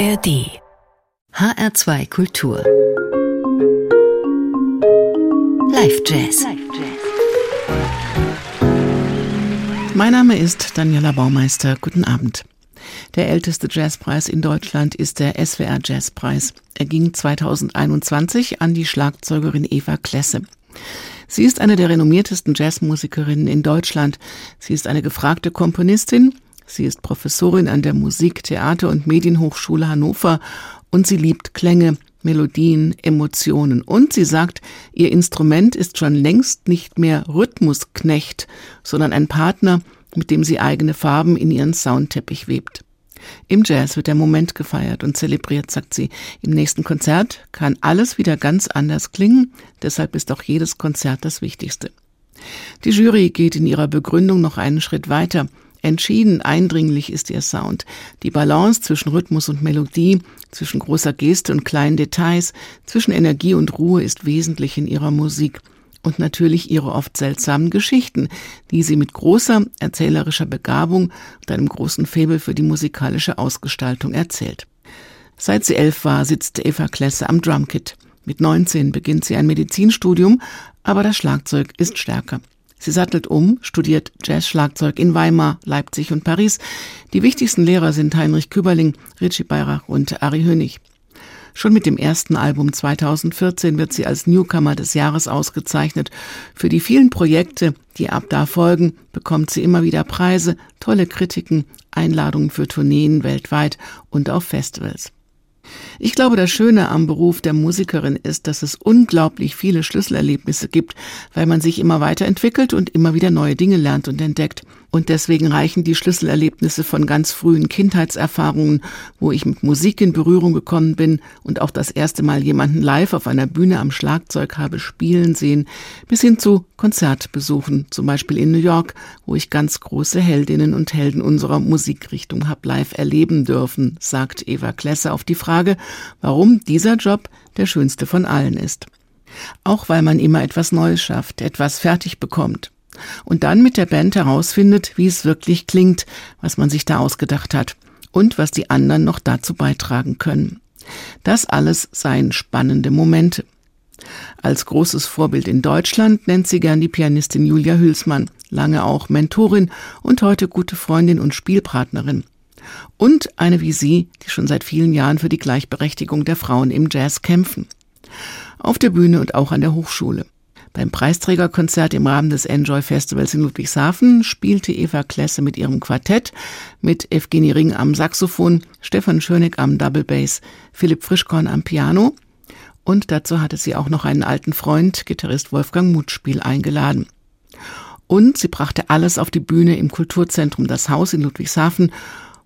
ARD HR2 Kultur Live Jazz Mein Name ist Daniela Baumeister. Guten Abend. Der älteste Jazzpreis in Deutschland ist der SWR Jazzpreis. Er ging 2021 an die Schlagzeugerin Eva Klesse. Sie ist eine der renommiertesten Jazzmusikerinnen in Deutschland. Sie ist eine gefragte Komponistin. Sie ist Professorin an der Musik-, Theater- und Medienhochschule Hannover und sie liebt Klänge, Melodien, Emotionen. Und sie sagt, ihr Instrument ist schon längst nicht mehr Rhythmusknecht, sondern ein Partner, mit dem sie eigene Farben in ihren Soundteppich webt. Im Jazz wird der Moment gefeiert und zelebriert, sagt sie. Im nächsten Konzert kann alles wieder ganz anders klingen, deshalb ist auch jedes Konzert das Wichtigste. Die Jury geht in ihrer Begründung noch einen Schritt weiter. Entschieden eindringlich ist ihr Sound. Die Balance zwischen Rhythmus und Melodie, zwischen großer Geste und kleinen Details, zwischen Energie und Ruhe ist wesentlich in ihrer Musik und natürlich ihre oft seltsamen Geschichten, die sie mit großer erzählerischer Begabung und einem großen Faible für die musikalische Ausgestaltung erzählt. Seit sie elf war, sitzt Eva Klesse am Drumkit. Mit 19 beginnt sie ein Medizinstudium, aber das Schlagzeug ist stärker. Sie sattelt um, studiert Jazzschlagzeug in Weimar, Leipzig und Paris. Die wichtigsten Lehrer sind Heinrich Küberling, Richie Beirach und Ari Hönig. Schon mit dem ersten Album 2014 wird sie als Newcomer des Jahres ausgezeichnet. Für die vielen Projekte, die ab da folgen, bekommt sie immer wieder Preise, tolle Kritiken, Einladungen für Tourneen weltweit und auf Festivals. Ich glaube, das Schöne am Beruf der Musikerin ist, dass es unglaublich viele Schlüsselerlebnisse gibt, weil man sich immer weiterentwickelt und immer wieder neue Dinge lernt und entdeckt. Und deswegen reichen die Schlüsselerlebnisse von ganz frühen Kindheitserfahrungen, wo ich mit Musik in Berührung gekommen bin und auch das erste Mal jemanden live auf einer Bühne am Schlagzeug habe spielen sehen, bis hin zu Konzertbesuchen, zum Beispiel in New York, wo ich ganz große Heldinnen und Helden unserer Musikrichtung habe live erleben dürfen, sagt Eva Klesse auf die Frage, warum dieser Job der schönste von allen ist. Auch weil man immer etwas Neues schafft, etwas fertig bekommt und dann mit der Band herausfindet, wie es wirklich klingt, was man sich da ausgedacht hat und was die anderen noch dazu beitragen können. Das alles seien spannende Momente. Als großes Vorbild in Deutschland nennt sie gern die Pianistin Julia Hülsmann, lange auch Mentorin und heute gute Freundin und Spielpartnerin. Und eine wie sie, die schon seit vielen Jahren für die Gleichberechtigung der Frauen im Jazz kämpfen. Auf der Bühne und auch an der Hochschule. Beim Preisträgerkonzert im Rahmen des Enjoy Festivals in Ludwigshafen spielte Eva Klesse mit ihrem Quartett mit Evgeny Ring am Saxophon, Stefan Schöneck am Double Bass, Philipp Frischkorn am Piano und dazu hatte sie auch noch einen alten Freund, Gitarrist Wolfgang Mutspiel, eingeladen. Und sie brachte alles auf die Bühne im Kulturzentrum Das Haus in Ludwigshafen,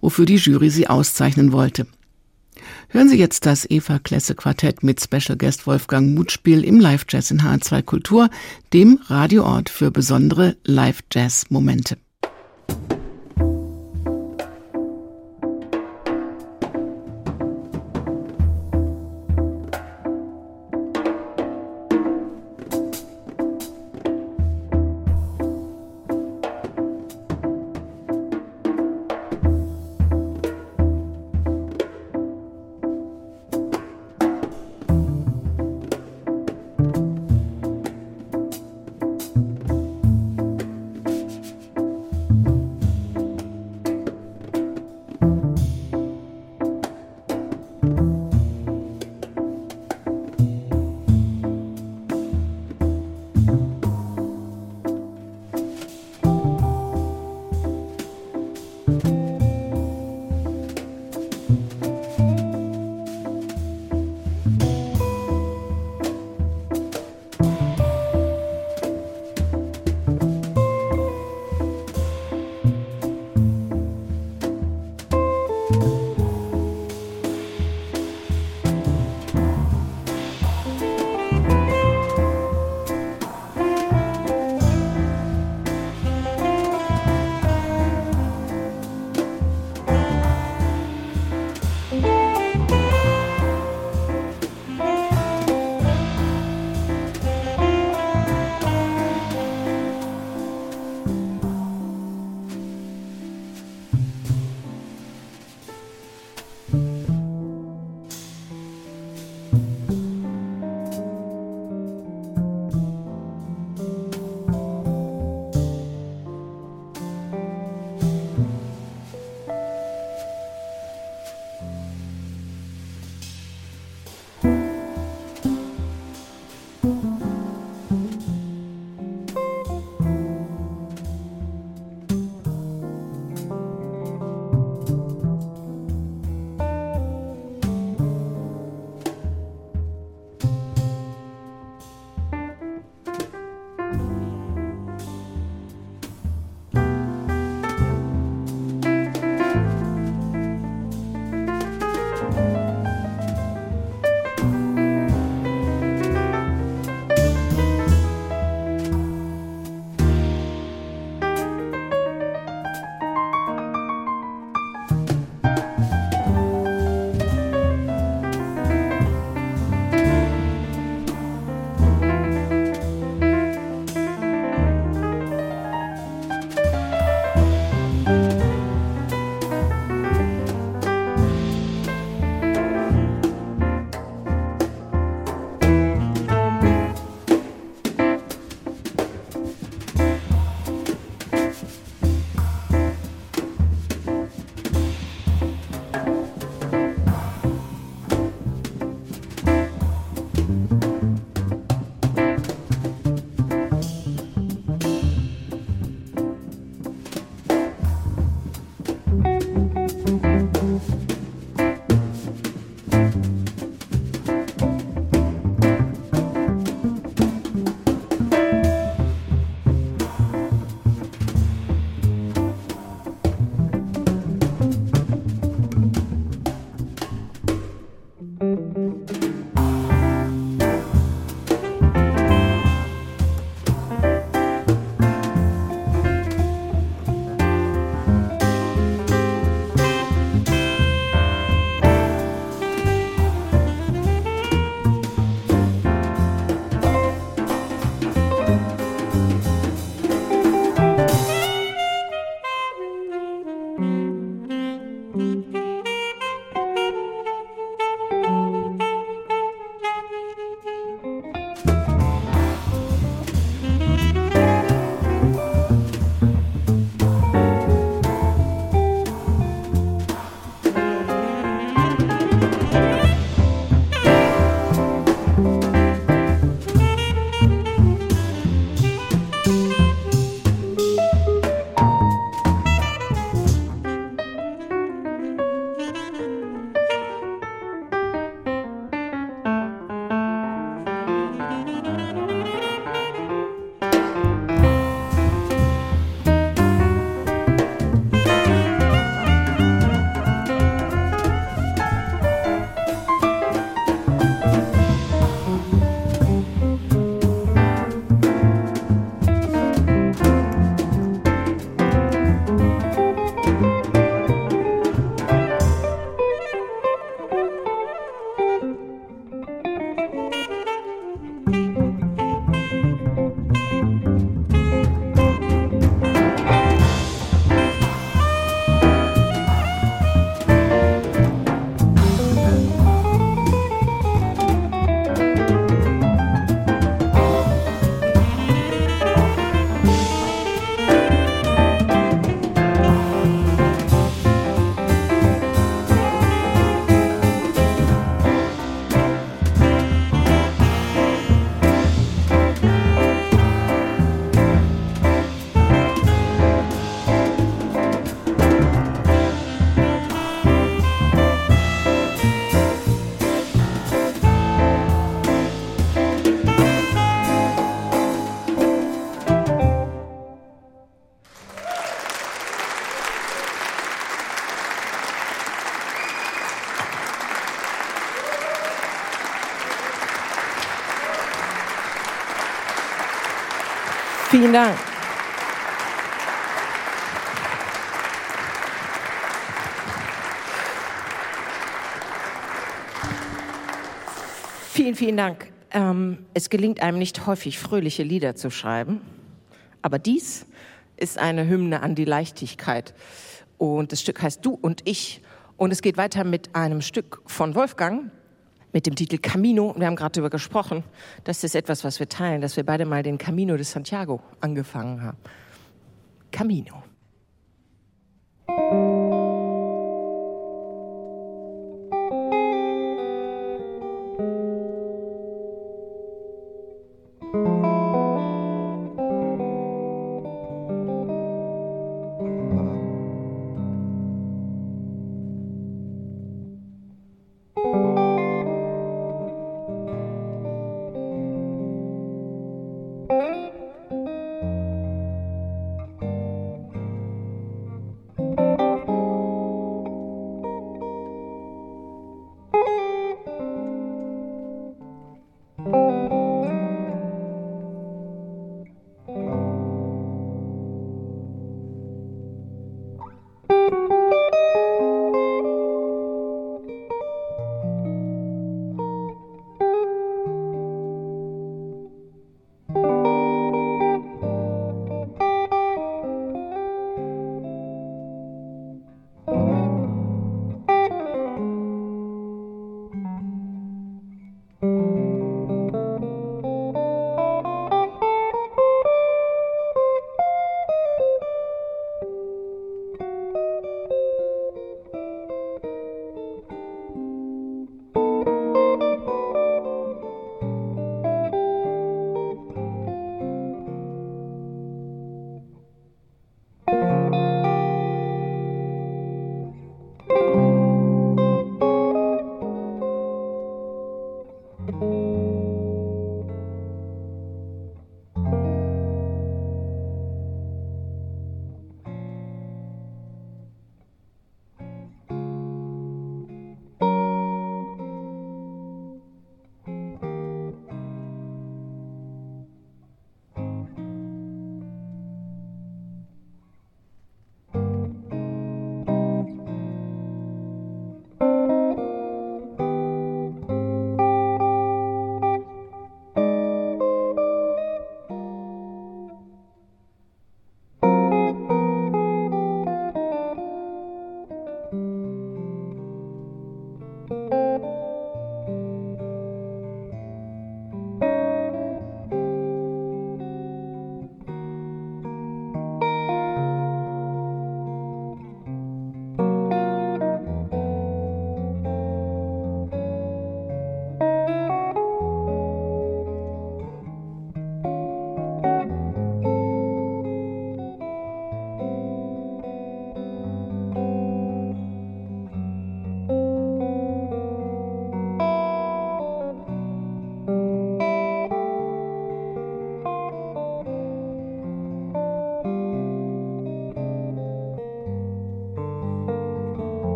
wofür die Jury sie auszeichnen wollte. Hören Sie jetzt das Eva Klesse Quartett mit Special Guest Wolfgang Mutspiel im Live Jazz in H2 Kultur, dem Radioort für besondere Live Jazz Momente. Vielen Dank. Vielen, vielen Dank. Ähm, es gelingt einem nicht häufig, fröhliche Lieder zu schreiben, aber dies ist eine Hymne an die Leichtigkeit. Und das Stück heißt Du und ich. Und es geht weiter mit einem Stück von Wolfgang, mit dem Titel Camino. Wir haben gerade darüber gesprochen. Das ist etwas, was wir teilen, dass wir beide mal den Camino de Santiago angefangen haben. Camino.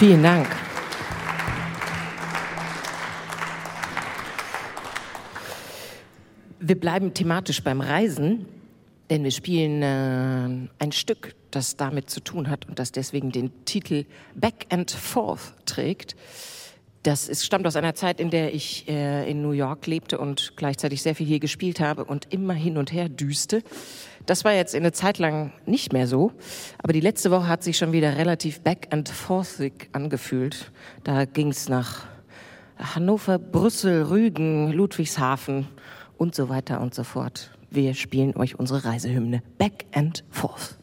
Vielen Dank. Wir bleiben thematisch beim Reisen, denn wir spielen äh, ein Stück, das damit zu tun hat und das deswegen den Titel Back and Forth trägt. Das ist, stammt aus einer Zeit, in der ich äh, in New York lebte und gleichzeitig sehr viel hier gespielt habe und immer hin und her düste. Das war jetzt eine Zeit lang nicht mehr so, aber die letzte Woche hat sich schon wieder relativ back and forthig angefühlt. Da ging es nach Hannover, Brüssel, Rügen, Ludwigshafen und so weiter und so fort. Wir spielen euch unsere Reisehymne Back and Forth.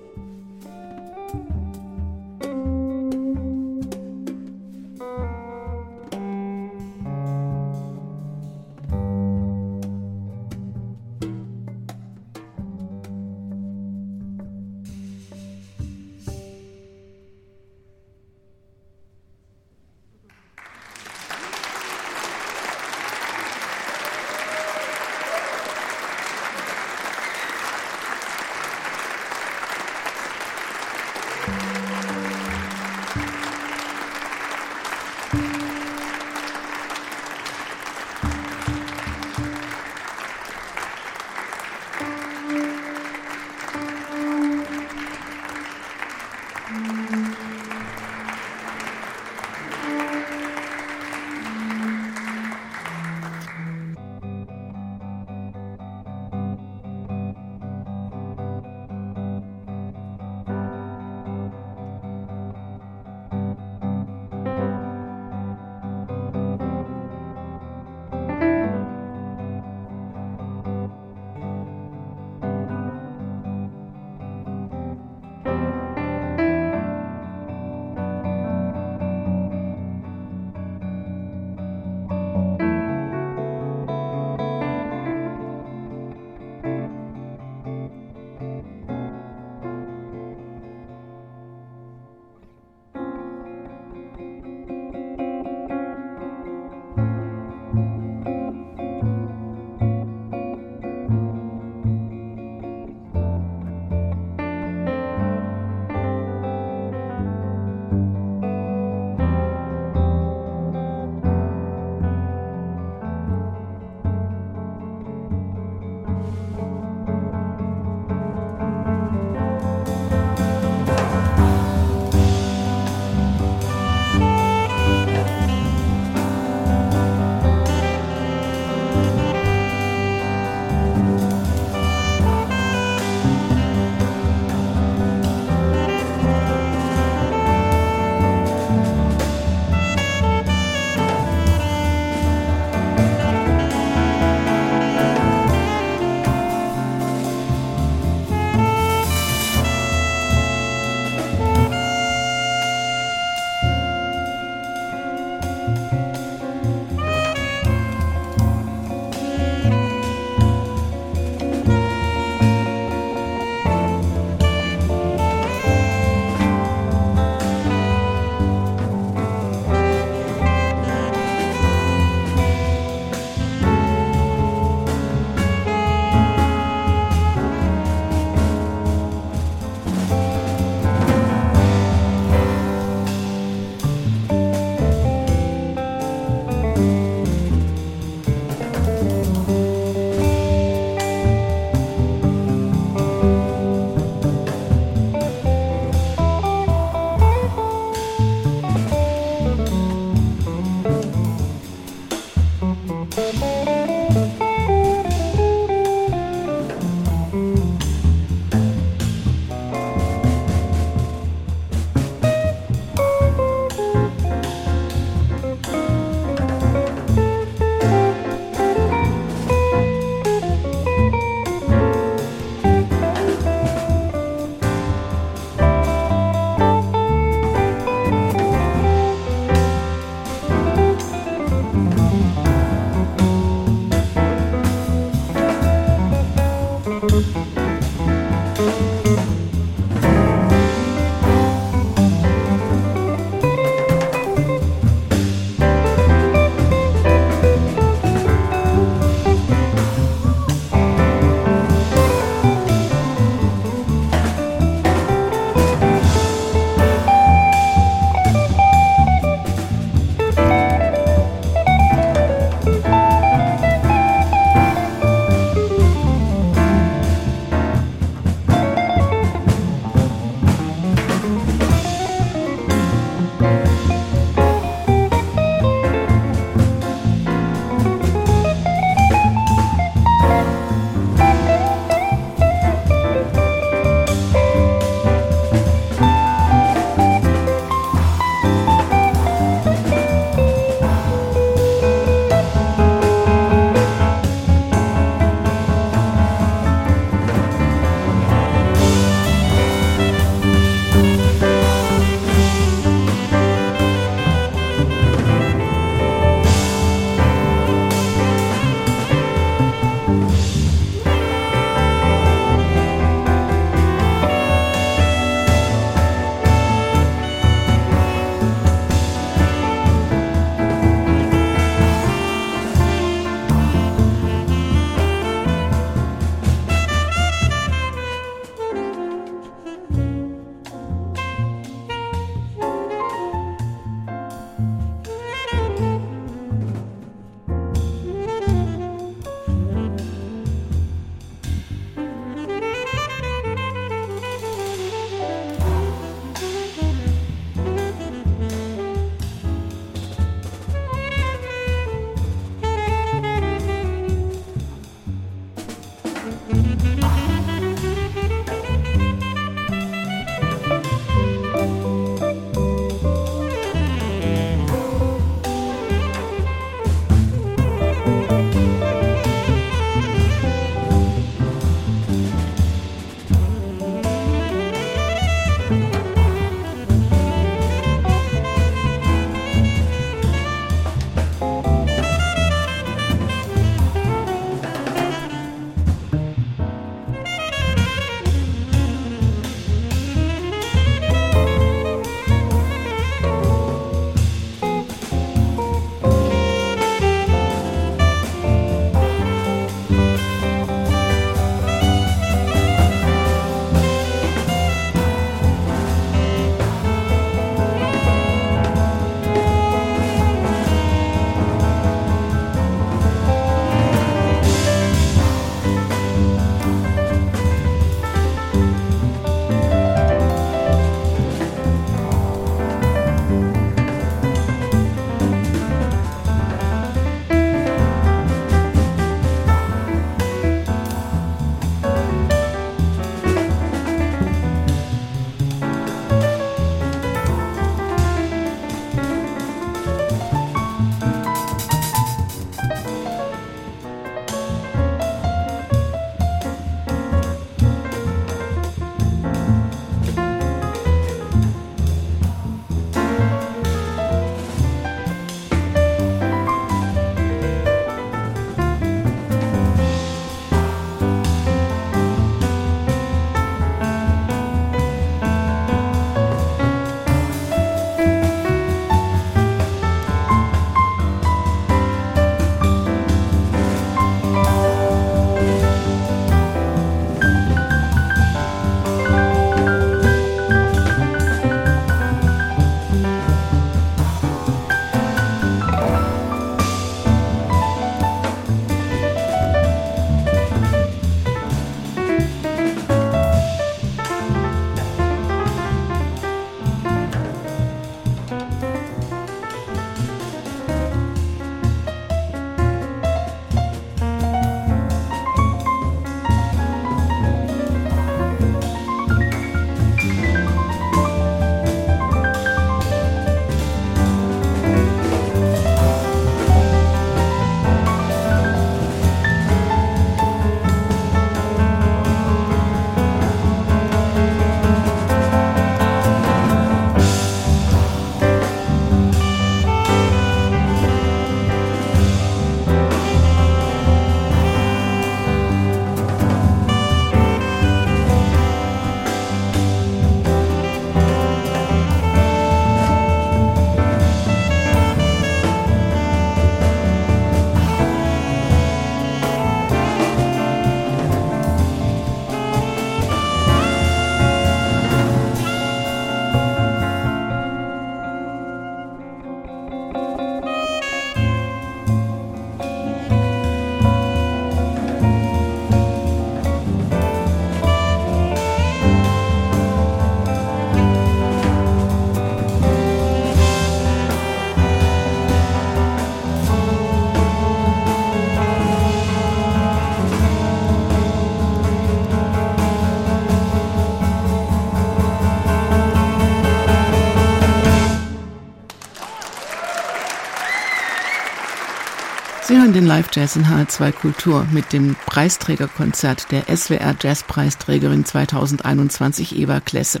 Hören den Live-Jazz in HR2 Kultur mit dem Preisträgerkonzert der SWR Jazzpreisträgerin 2021 Eva Klesse.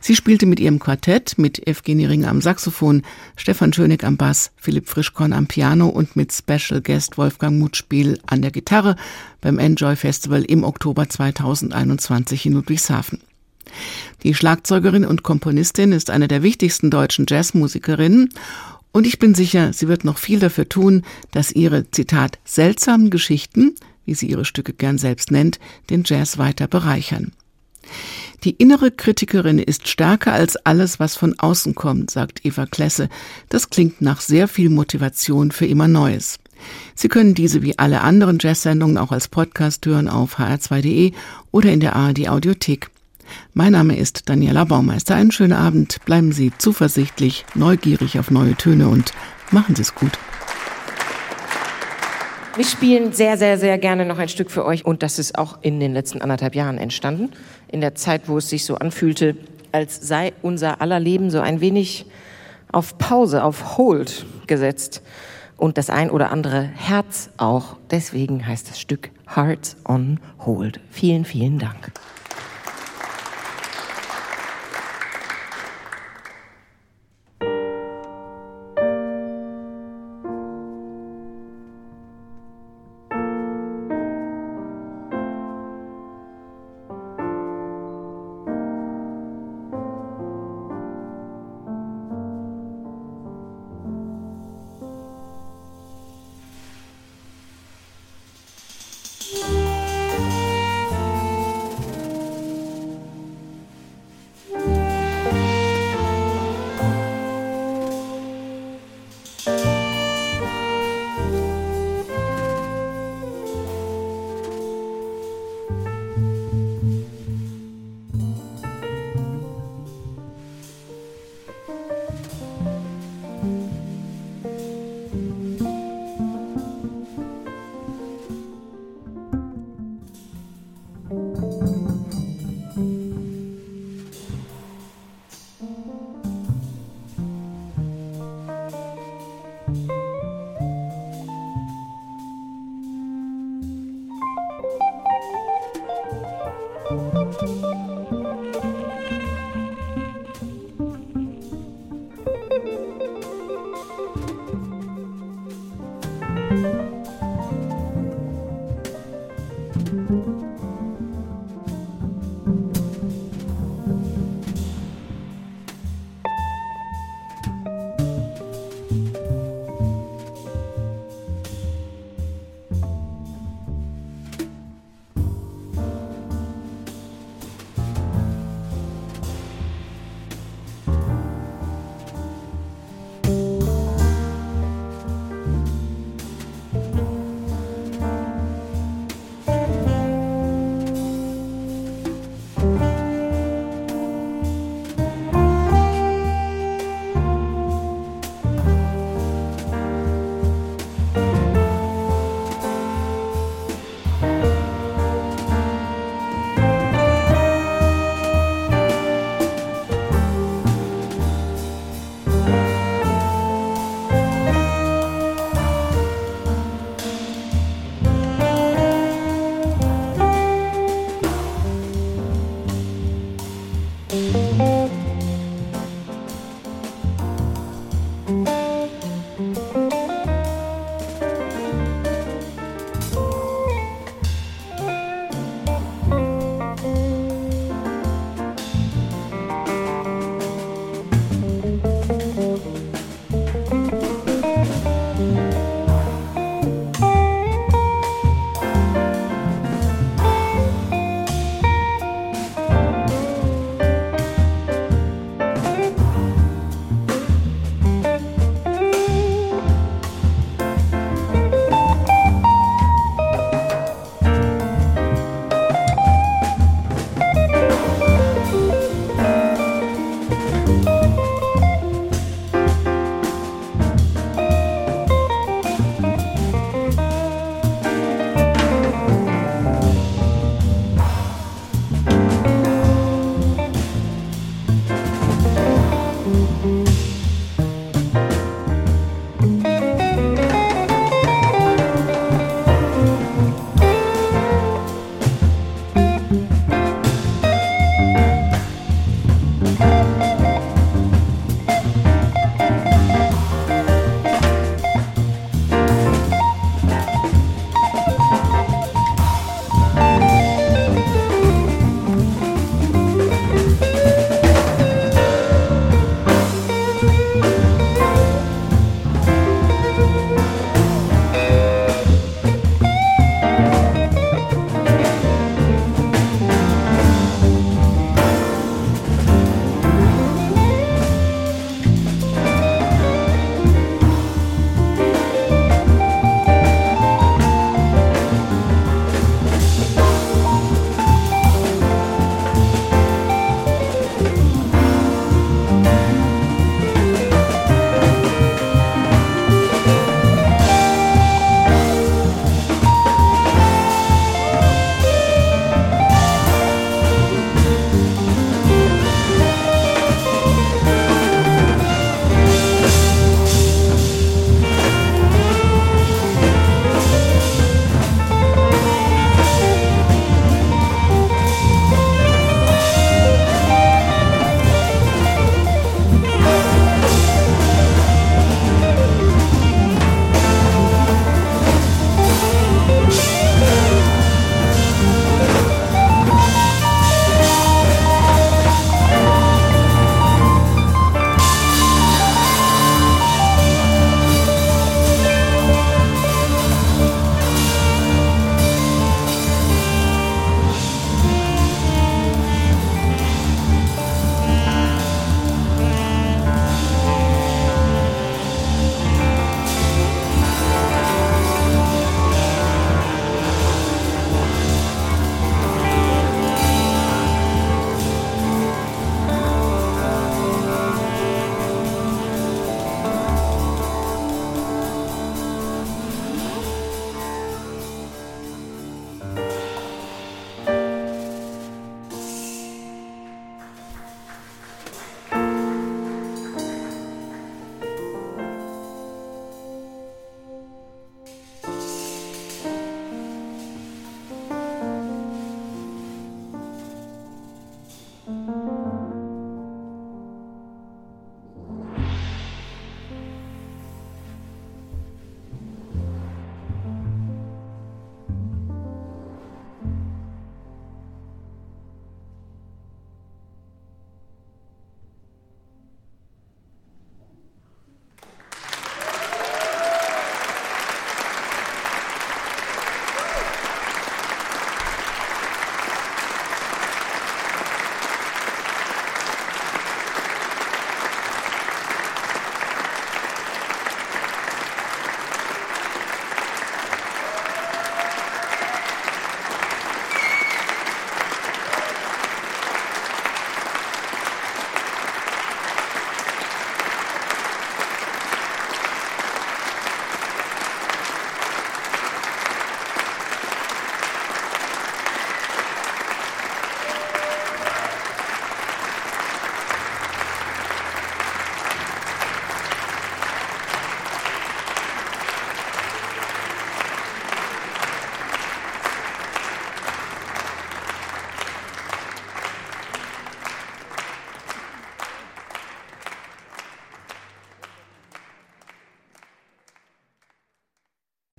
Sie spielte mit ihrem Quartett mit Evgeny Ring am Saxophon, Stefan Schönig am Bass, Philipp Frischkorn am Piano und mit Special Guest Wolfgang Mutspiel an der Gitarre beim Enjoy Festival im Oktober 2021 in Ludwigshafen. Die Schlagzeugerin und Komponistin ist eine der wichtigsten deutschen Jazzmusikerinnen und ich bin sicher, sie wird noch viel dafür tun, dass ihre, Zitat, seltsamen Geschichten, wie sie ihre Stücke gern selbst nennt, den Jazz weiter bereichern. Die innere Kritikerin ist stärker als alles, was von außen kommt, sagt Eva Klesse. Das klingt nach sehr viel Motivation für immer Neues. Sie können diese wie alle anderen Jazz-Sendungen auch als Podcast hören auf hr2.de oder in der ARD Audiothek. Mein Name ist Daniela Baumeister. Einen schönen Abend. Bleiben Sie zuversichtlich, neugierig auf neue Töne und machen Sie es gut. Wir spielen sehr, sehr, sehr gerne noch ein Stück für euch und das ist auch in den letzten anderthalb Jahren entstanden. In der Zeit, wo es sich so anfühlte, als sei unser aller Leben so ein wenig auf Pause, auf Hold gesetzt und das ein oder andere Herz auch. Deswegen heißt das Stück Hearts on Hold. Vielen, vielen Dank.